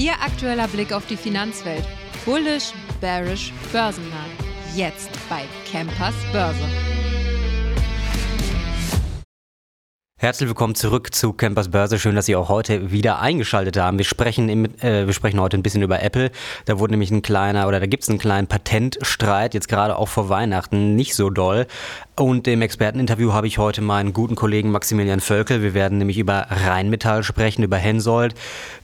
Ihr aktueller Blick auf die Finanzwelt. Bullish, bearish, börsennah. Jetzt bei Campers Börse. Herzlich willkommen zurück zu Campers Börse. Schön, dass Sie auch heute wieder eingeschaltet haben. Wir sprechen, im, äh, wir sprechen heute ein bisschen über Apple. Da wurde nämlich ein kleiner, oder da gibt es einen kleinen Patentstreit, jetzt gerade auch vor Weihnachten, nicht so doll. Und im Experteninterview habe ich heute meinen guten Kollegen Maximilian Völkel. Wir werden nämlich über Rheinmetall sprechen, über Hensoldt,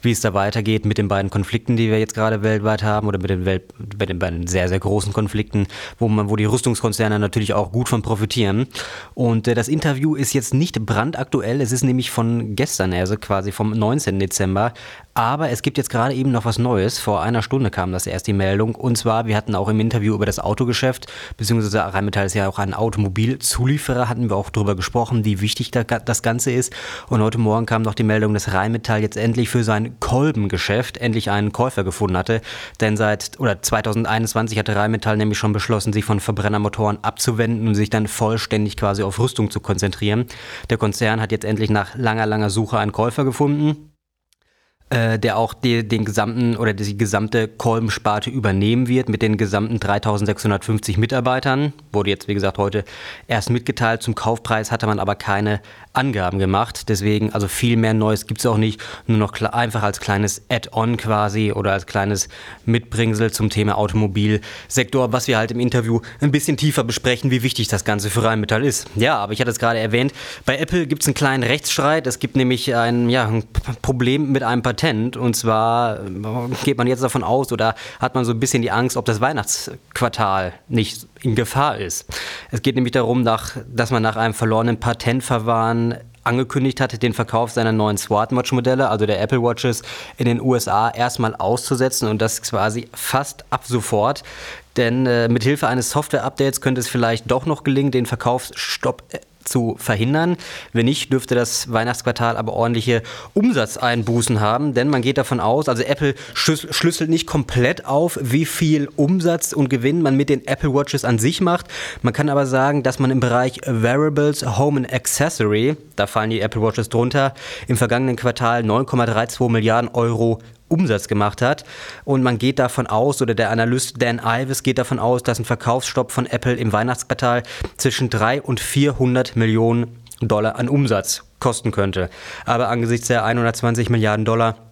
wie es da weitergeht mit den beiden Konflikten, die wir jetzt gerade weltweit haben, oder mit den, Welt, mit den beiden sehr, sehr großen Konflikten, wo, man, wo die Rüstungskonzerne natürlich auch gut von profitieren. Und äh, das Interview ist jetzt nicht brandaktuell, es ist nämlich von gestern, also quasi vom 19. Dezember. Aber es gibt jetzt gerade eben noch was Neues. Vor einer Stunde kam das erst die Meldung. Und zwar, wir hatten auch im Interview über das Autogeschäft, beziehungsweise Rheinmetall ist ja auch ein Automobilzulieferer, hatten wir auch darüber gesprochen, wie wichtig das Ganze ist. Und heute Morgen kam noch die Meldung, dass Rheinmetall jetzt endlich für sein Kolbengeschäft endlich einen Käufer gefunden hatte. Denn seit oder 2021 hatte Rheinmetall nämlich schon beschlossen, sich von Verbrennermotoren abzuwenden und sich dann vollständig quasi auf Rüstung zu konzentrieren. Der Konzern hat jetzt endlich nach langer, langer Suche einen Käufer gefunden äh, der auch die, den gesamten oder die gesamte Kolbensparte übernehmen wird mit den gesamten 3650 Mitarbeitern. Wurde jetzt, wie gesagt, heute erst mitgeteilt. Zum Kaufpreis hatte man aber keine Angaben gemacht. Deswegen, also viel mehr Neues gibt es auch nicht. Nur noch einfach als kleines Add-on quasi oder als kleines Mitbringsel zum Thema Automobilsektor, was wir halt im Interview ein bisschen tiefer besprechen, wie wichtig das Ganze für Rheinmetall ist. Ja, aber ich hatte es gerade erwähnt, bei Apple gibt es einen kleinen Rechtsstreit. Es gibt nämlich ein, ja, ein Problem mit einem Patent. Und zwar äh, geht man jetzt davon aus oder hat man so ein bisschen die Angst, ob das Weihnachtsquartal nicht in Gefahr ist. Es geht nämlich darum, nach, dass man nach einem verlorenen Patentverfahren angekündigt hatte, den Verkauf seiner neuen Smartwatch-Modelle, also der Apple Watches, in den USA erstmal auszusetzen und das quasi fast ab sofort. Denn äh, mit Hilfe eines Software-Updates könnte es vielleicht doch noch gelingen, den Verkaufsstopp äh, zu verhindern. Wenn nicht, dürfte das Weihnachtsquartal aber ordentliche Umsatzeinbußen haben, denn man geht davon aus, also Apple schlüsselt nicht komplett auf, wie viel Umsatz und Gewinn man mit den Apple Watches an sich macht. Man kann aber sagen, dass man im Bereich Variables, Home and Accessory, da fallen die Apple Watches drunter, im vergangenen Quartal 9,32 Milliarden Euro Umsatz gemacht hat. Und man geht davon aus, oder der Analyst Dan Ives geht davon aus, dass ein Verkaufsstopp von Apple im Weihnachtsquartal zwischen 3 und 400 Millionen Dollar an Umsatz kosten könnte. Aber angesichts der 120 Milliarden Dollar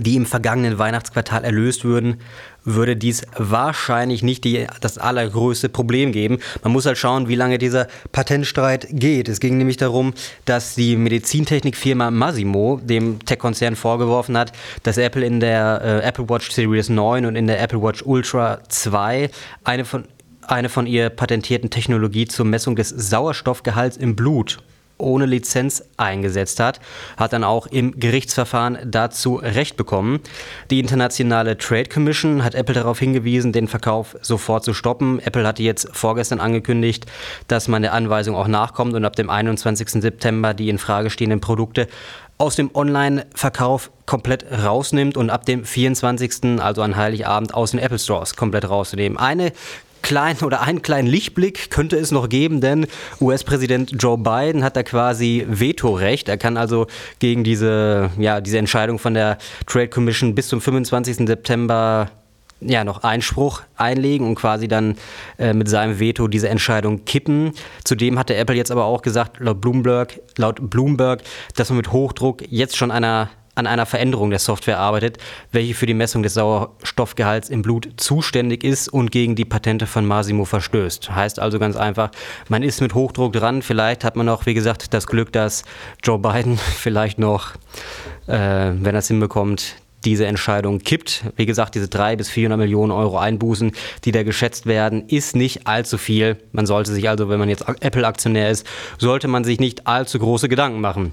die im vergangenen Weihnachtsquartal erlöst würden, würde dies wahrscheinlich nicht die, das allergrößte Problem geben. Man muss halt schauen, wie lange dieser Patentstreit geht. Es ging nämlich darum, dass die Medizintechnikfirma Massimo dem Tech-Konzern vorgeworfen hat, dass Apple in der äh, Apple Watch Series 9 und in der Apple Watch Ultra 2 eine von eine von ihr patentierten Technologie zur Messung des Sauerstoffgehalts im Blut ohne Lizenz eingesetzt hat, hat dann auch im Gerichtsverfahren dazu Recht bekommen. Die internationale Trade Commission hat Apple darauf hingewiesen, den Verkauf sofort zu stoppen. Apple hatte jetzt vorgestern angekündigt, dass man der Anweisung auch nachkommt und ab dem 21. September die in Frage stehenden Produkte aus dem Online-Verkauf komplett rausnimmt und ab dem 24., also an Heiligabend, aus den Apple Stores komplett rauszunehmen. Eine kleinen oder einen kleinen Lichtblick könnte es noch geben, denn US-Präsident Joe Biden hat da quasi Vetorecht. Er kann also gegen diese, ja, diese Entscheidung von der Trade Commission bis zum 25. September ja, noch Einspruch einlegen und quasi dann äh, mit seinem Veto diese Entscheidung kippen. Zudem hatte Apple jetzt aber auch gesagt, laut Bloomberg, laut Bloomberg, dass man mit Hochdruck jetzt schon einer an einer Veränderung der Software arbeitet, welche für die Messung des Sauerstoffgehalts im Blut zuständig ist und gegen die Patente von Masimo verstößt. Heißt also ganz einfach, man ist mit Hochdruck dran. Vielleicht hat man auch, wie gesagt, das Glück, dass Joe Biden vielleicht noch, äh, wenn er es hinbekommt, diese Entscheidung kippt. Wie gesagt, diese drei bis 400 Millionen Euro Einbußen, die da geschätzt werden, ist nicht allzu viel. Man sollte sich also, wenn man jetzt Apple-Aktionär ist, sollte man sich nicht allzu große Gedanken machen.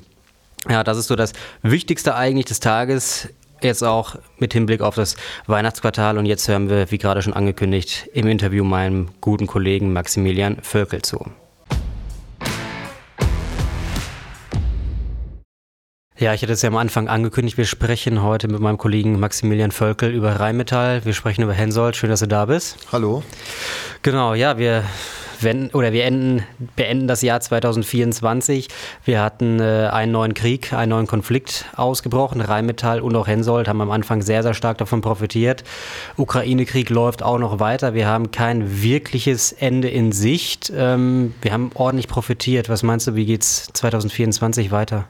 Ja, das ist so das Wichtigste eigentlich des Tages. Jetzt auch mit Hinblick auf das Weihnachtsquartal. Und jetzt hören wir, wie gerade schon angekündigt, im Interview meinem guten Kollegen Maximilian Völkel zu. Ja, ich hatte es ja am Anfang angekündigt, wir sprechen heute mit meinem Kollegen Maximilian Völkel über Rheinmetall. Wir sprechen über Hensoldt. Schön, dass du da bist. Hallo. Genau, ja, wir wenn, oder wir enden, beenden das Jahr 2024. Wir hatten äh, einen neuen Krieg, einen neuen Konflikt ausgebrochen. Rheinmetall und auch Hensoldt haben am Anfang sehr, sehr stark davon profitiert. Ukraine-Krieg läuft auch noch weiter. Wir haben kein wirkliches Ende in Sicht. Ähm, wir haben ordentlich profitiert. Was meinst du, wie geht es 2024 weiter?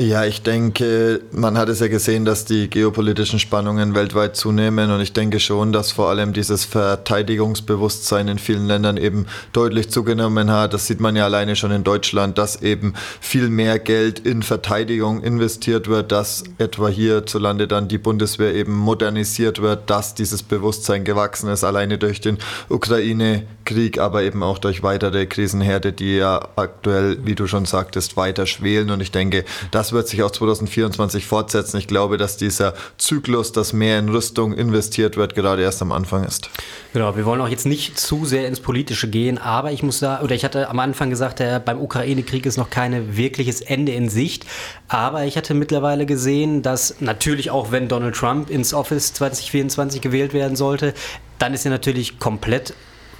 Ja, ich denke, man hat es ja gesehen, dass die geopolitischen Spannungen weltweit zunehmen und ich denke schon, dass vor allem dieses Verteidigungsbewusstsein in vielen Ländern eben deutlich zugenommen hat. Das sieht man ja alleine schon in Deutschland, dass eben viel mehr Geld in Verteidigung investiert wird, dass etwa hierzulande dann die Bundeswehr eben modernisiert wird, dass dieses Bewusstsein gewachsen ist, alleine durch den Ukraine-Krieg, aber eben auch durch weitere Krisenherde, die ja aktuell, wie du schon sagtest, weiter schwelen und ich denke, dass das wird sich auch 2024 fortsetzen. Ich glaube, dass dieser Zyklus, dass mehr in Rüstung investiert wird, gerade erst am Anfang ist. Genau, wir wollen auch jetzt nicht zu sehr ins Politische gehen, aber ich muss da, oder ich hatte am Anfang gesagt, der, beim Ukraine-Krieg ist noch kein wirkliches Ende in Sicht. Aber ich hatte mittlerweile gesehen, dass natürlich auch, wenn Donald Trump ins Office 2024 gewählt werden sollte, dann ist ja natürlich komplett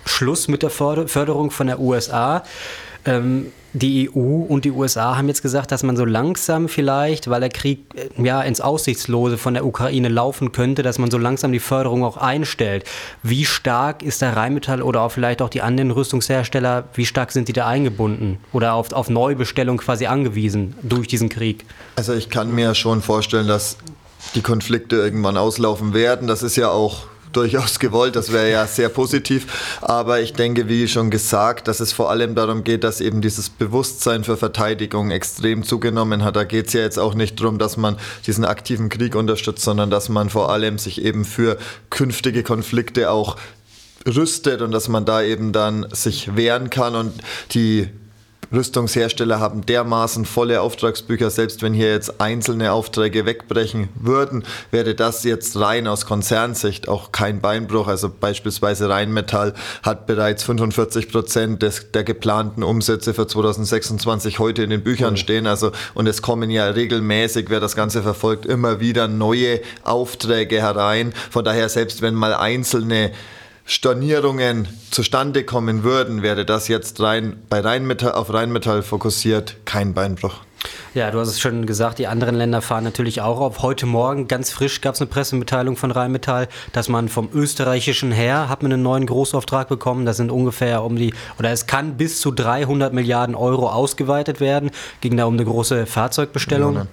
Schluss mit der Förderung von der USA. Ähm, die EU und die USA haben jetzt gesagt, dass man so langsam vielleicht, weil der Krieg äh, ja ins Aussichtslose von der Ukraine laufen könnte, dass man so langsam die Förderung auch einstellt. Wie stark ist der Rheinmetall oder auch vielleicht auch die anderen Rüstungshersteller, wie stark sind die da eingebunden oder auf, auf Neubestellung quasi angewiesen durch diesen Krieg? Also ich kann mir schon vorstellen, dass die Konflikte irgendwann auslaufen werden. Das ist ja auch durchaus gewollt, das wäre ja sehr positiv. Aber ich denke, wie schon gesagt, dass es vor allem darum geht, dass eben dieses Bewusstsein für Verteidigung extrem zugenommen hat. Da geht es ja jetzt auch nicht darum, dass man diesen aktiven Krieg unterstützt, sondern dass man vor allem sich eben für künftige Konflikte auch rüstet und dass man da eben dann sich wehren kann und die Rüstungshersteller haben dermaßen volle Auftragsbücher, selbst wenn hier jetzt einzelne Aufträge wegbrechen würden, wäre das jetzt rein aus Konzernsicht auch kein Beinbruch. Also beispielsweise Rheinmetall hat bereits 45 Prozent des, der geplanten Umsätze für 2026 heute in den Büchern mhm. stehen. Also, und es kommen ja regelmäßig, wer das Ganze verfolgt, immer wieder neue Aufträge herein. Von daher, selbst wenn mal einzelne Stornierungen zustande kommen würden, wäre das jetzt rein bei Rheinmetall, auf Rheinmetall fokussiert kein Beinbruch. Ja, du hast es schon gesagt, die anderen Länder fahren natürlich auch auf. Heute Morgen, ganz frisch, gab es eine Pressemitteilung von Rheinmetall, dass man vom österreichischen her hat man einen neuen Großauftrag bekommen. Das sind ungefähr um die, oder es kann bis zu 300 Milliarden Euro ausgeweitet werden. Ging da um eine große Fahrzeugbestellung. Millionen.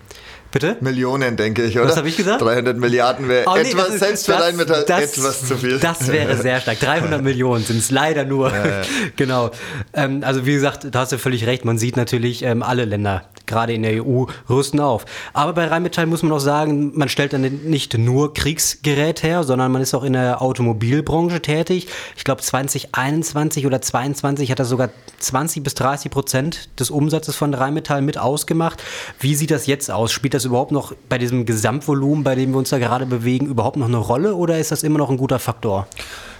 Bitte? Millionen, denke ich, oder? Was habe ich gesagt? 300 Milliarden wäre oh, nee, etwas, ist, selbst für das, Rheinmetall das, etwas zu viel. Das wäre sehr stark. 300 Millionen sind es leider nur. Ja, ja. genau. Ähm, also wie gesagt, da hast du völlig recht. Man sieht natürlich ähm, alle Länder, gerade in der EU, rüsten auf. Aber bei Rheinmetall muss man auch sagen, man stellt dann nicht nur Kriegsgerät her, sondern man ist auch in der Automobilbranche tätig. Ich glaube 2021 oder 2022 hat er sogar 20 bis 30 Prozent des Umsatzes von Rheinmetall mit ausgemacht. Wie sieht das jetzt aus? Spielt das überhaupt noch bei diesem Gesamtvolumen, bei dem wir uns da gerade bewegen, überhaupt noch eine Rolle oder ist das immer noch ein guter Faktor?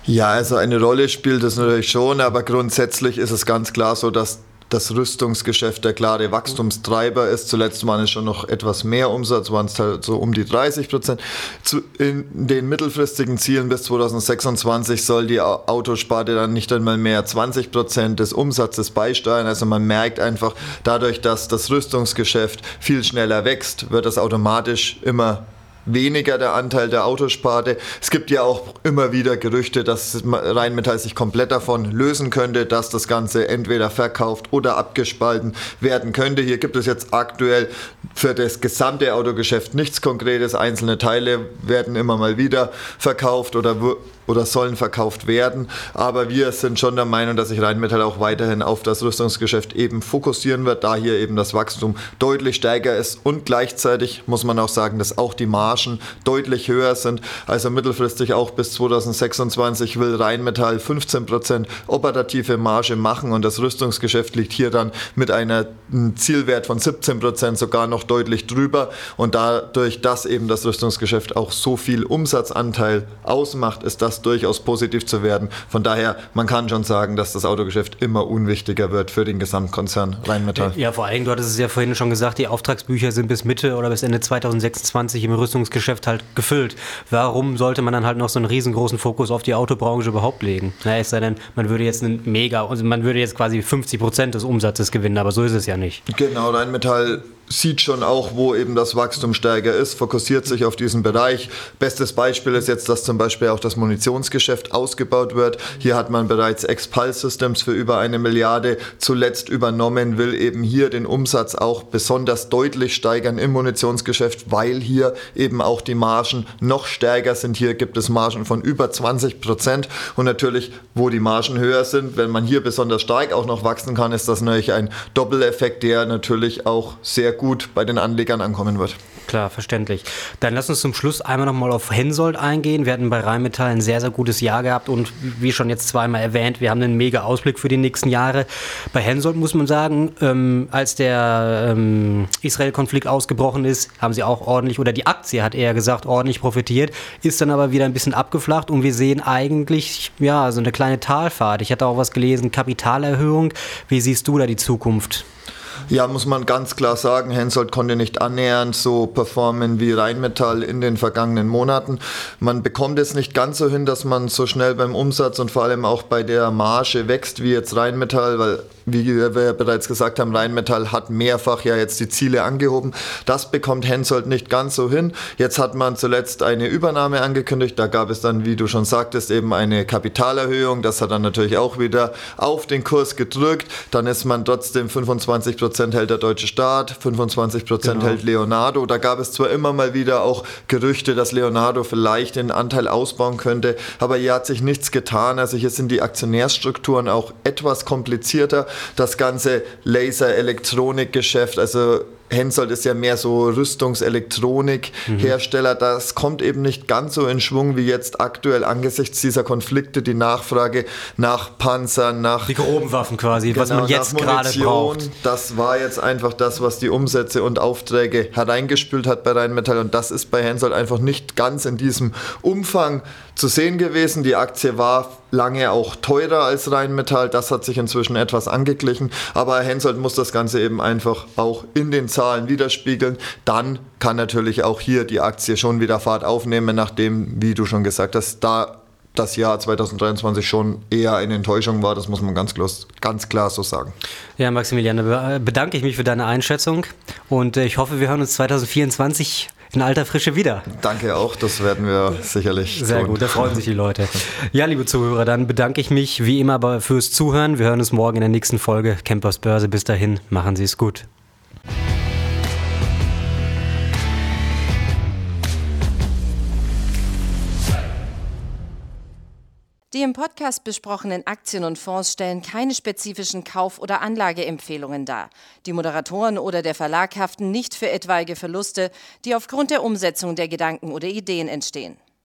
Ja, also eine Rolle spielt es natürlich schon, aber grundsätzlich ist es ganz klar so, dass das Rüstungsgeschäft der klare Wachstumstreiber ist. Zuletzt waren es schon noch etwas mehr Umsatz, waren es halt so um die 30 Prozent. In den mittelfristigen Zielen bis 2026 soll die Autosparte dann nicht einmal mehr 20 Prozent des Umsatzes beisteuern. Also man merkt einfach, dadurch, dass das Rüstungsgeschäft viel schneller wächst, wird das automatisch immer weniger der Anteil der Autosparte. Es gibt ja auch immer wieder Gerüchte, dass Rheinmetall sich komplett davon lösen könnte, dass das Ganze entweder verkauft oder abgespalten werden könnte. Hier gibt es jetzt aktuell für das gesamte Autogeschäft nichts Konkretes. Einzelne Teile werden immer mal wieder verkauft oder oder sollen verkauft werden. Aber wir sind schon der Meinung, dass sich Rheinmetall auch weiterhin auf das Rüstungsgeschäft eben fokussieren wird, da hier eben das Wachstum deutlich stärker ist und gleichzeitig muss man auch sagen, dass auch die Margen deutlich höher sind. Also mittelfristig auch bis 2026 will Rheinmetall 15% operative Marge machen und das Rüstungsgeschäft liegt hier dann mit einem Zielwert von 17% sogar noch deutlich drüber und dadurch, dass eben das Rüstungsgeschäft auch so viel Umsatzanteil ausmacht, ist das das durchaus positiv zu werden. Von daher, man kann schon sagen, dass das Autogeschäft immer unwichtiger wird für den Gesamtkonzern Rheinmetall. Ja, vor allem, du hattest es ja vorhin schon gesagt, die Auftragsbücher sind bis Mitte oder bis Ende 2026 im Rüstungsgeschäft halt gefüllt. Warum sollte man dann halt noch so einen riesengroßen Fokus auf die Autobranche überhaupt legen? Na, es sei denn, man würde jetzt einen mega, also man würde jetzt quasi 50 Prozent des Umsatzes gewinnen, aber so ist es ja nicht. Genau, Rheinmetall sieht schon auch, wo eben das Wachstum stärker ist, fokussiert sich auf diesen Bereich. Bestes Beispiel ist jetzt, dass zum Beispiel auch das Munitionsgeschäft ausgebaut wird. Hier hat man bereits Expulse Systems für über eine Milliarde zuletzt übernommen, will eben hier den Umsatz auch besonders deutlich steigern im Munitionsgeschäft, weil hier eben auch die Margen noch stärker sind. Hier gibt es Margen von über 20 Prozent und natürlich, wo die Margen höher sind, wenn man hier besonders stark auch noch wachsen kann, ist das natürlich ein Doppeleffekt, der natürlich auch sehr gut bei den Anlegern ankommen wird. Klar, verständlich. Dann lass uns zum Schluss einmal nochmal auf Hensoldt eingehen. Wir hatten bei Rheinmetall ein sehr, sehr gutes Jahr gehabt und wie schon jetzt zweimal erwähnt, wir haben einen mega Ausblick für die nächsten Jahre. Bei Hensoldt muss man sagen, ähm, als der ähm, Israel-Konflikt ausgebrochen ist, haben sie auch ordentlich, oder die Aktie hat eher gesagt, ordentlich profitiert, ist dann aber wieder ein bisschen abgeflacht und wir sehen eigentlich, ja, so eine kleine Talfahrt. Ich hatte auch was gelesen, Kapitalerhöhung. Wie siehst du da die Zukunft? Ja, muss man ganz klar sagen, Hensoldt konnte nicht annähernd so performen wie Rheinmetall in den vergangenen Monaten. Man bekommt es nicht ganz so hin, dass man so schnell beim Umsatz und vor allem auch bei der Marge wächst wie jetzt Rheinmetall, weil wie wir bereits gesagt haben, Rheinmetall hat mehrfach ja jetzt die Ziele angehoben. Das bekommt Hensoldt nicht ganz so hin. Jetzt hat man zuletzt eine Übernahme angekündigt. Da gab es dann, wie du schon sagtest, eben eine Kapitalerhöhung. Das hat dann natürlich auch wieder auf den Kurs gedrückt. Dann ist man trotzdem 25 Prozent hält der deutsche Staat, 25 Prozent genau. hält Leonardo. Da gab es zwar immer mal wieder auch Gerüchte, dass Leonardo vielleicht den Anteil ausbauen könnte, aber hier hat sich nichts getan. Also hier sind die Aktionärsstrukturen auch etwas komplizierter das ganze Laser-Elektronik-Geschäft, also Hensoldt ist ja mehr so Rüstungselektronik-Hersteller. Mhm. Das kommt eben nicht ganz so in Schwung wie jetzt aktuell angesichts dieser Konflikte die Nachfrage nach Panzern, nach. Die groben Waffen quasi, genau, was man jetzt gerade braucht. Das war jetzt einfach das, was die Umsätze und Aufträge hereingespült hat bei Rheinmetall. Und das ist bei Hensoldt einfach nicht ganz in diesem Umfang zu sehen gewesen. Die Aktie war lange auch teurer als Rheinmetall. Das hat sich inzwischen etwas angeglichen. Aber Hensoldt muss das Ganze eben einfach auch in den Zahlen widerspiegeln. Dann kann natürlich auch hier die Aktie schon wieder Fahrt aufnehmen, nachdem, wie du schon gesagt hast, da das Jahr 2023 schon eher eine Enttäuschung war. Das muss man ganz, ganz klar so sagen. Ja, Maximilian, bedanke ich mich für deine Einschätzung und äh, ich hoffe, wir hören uns 2024 in alter Frische wieder. Danke auch, das werden wir sicherlich Sehr tun. gut, da freuen sich die Leute. Ja, liebe Zuhörer, dann bedanke ich mich wie immer fürs Zuhören. Wir hören uns morgen in der nächsten Folge Campers Börse. Bis dahin, machen Sie es gut. Die im Podcast besprochenen Aktien und Fonds stellen keine spezifischen Kauf- oder Anlageempfehlungen dar. Die Moderatoren oder der Verlag haften nicht für etwaige Verluste, die aufgrund der Umsetzung der Gedanken oder Ideen entstehen.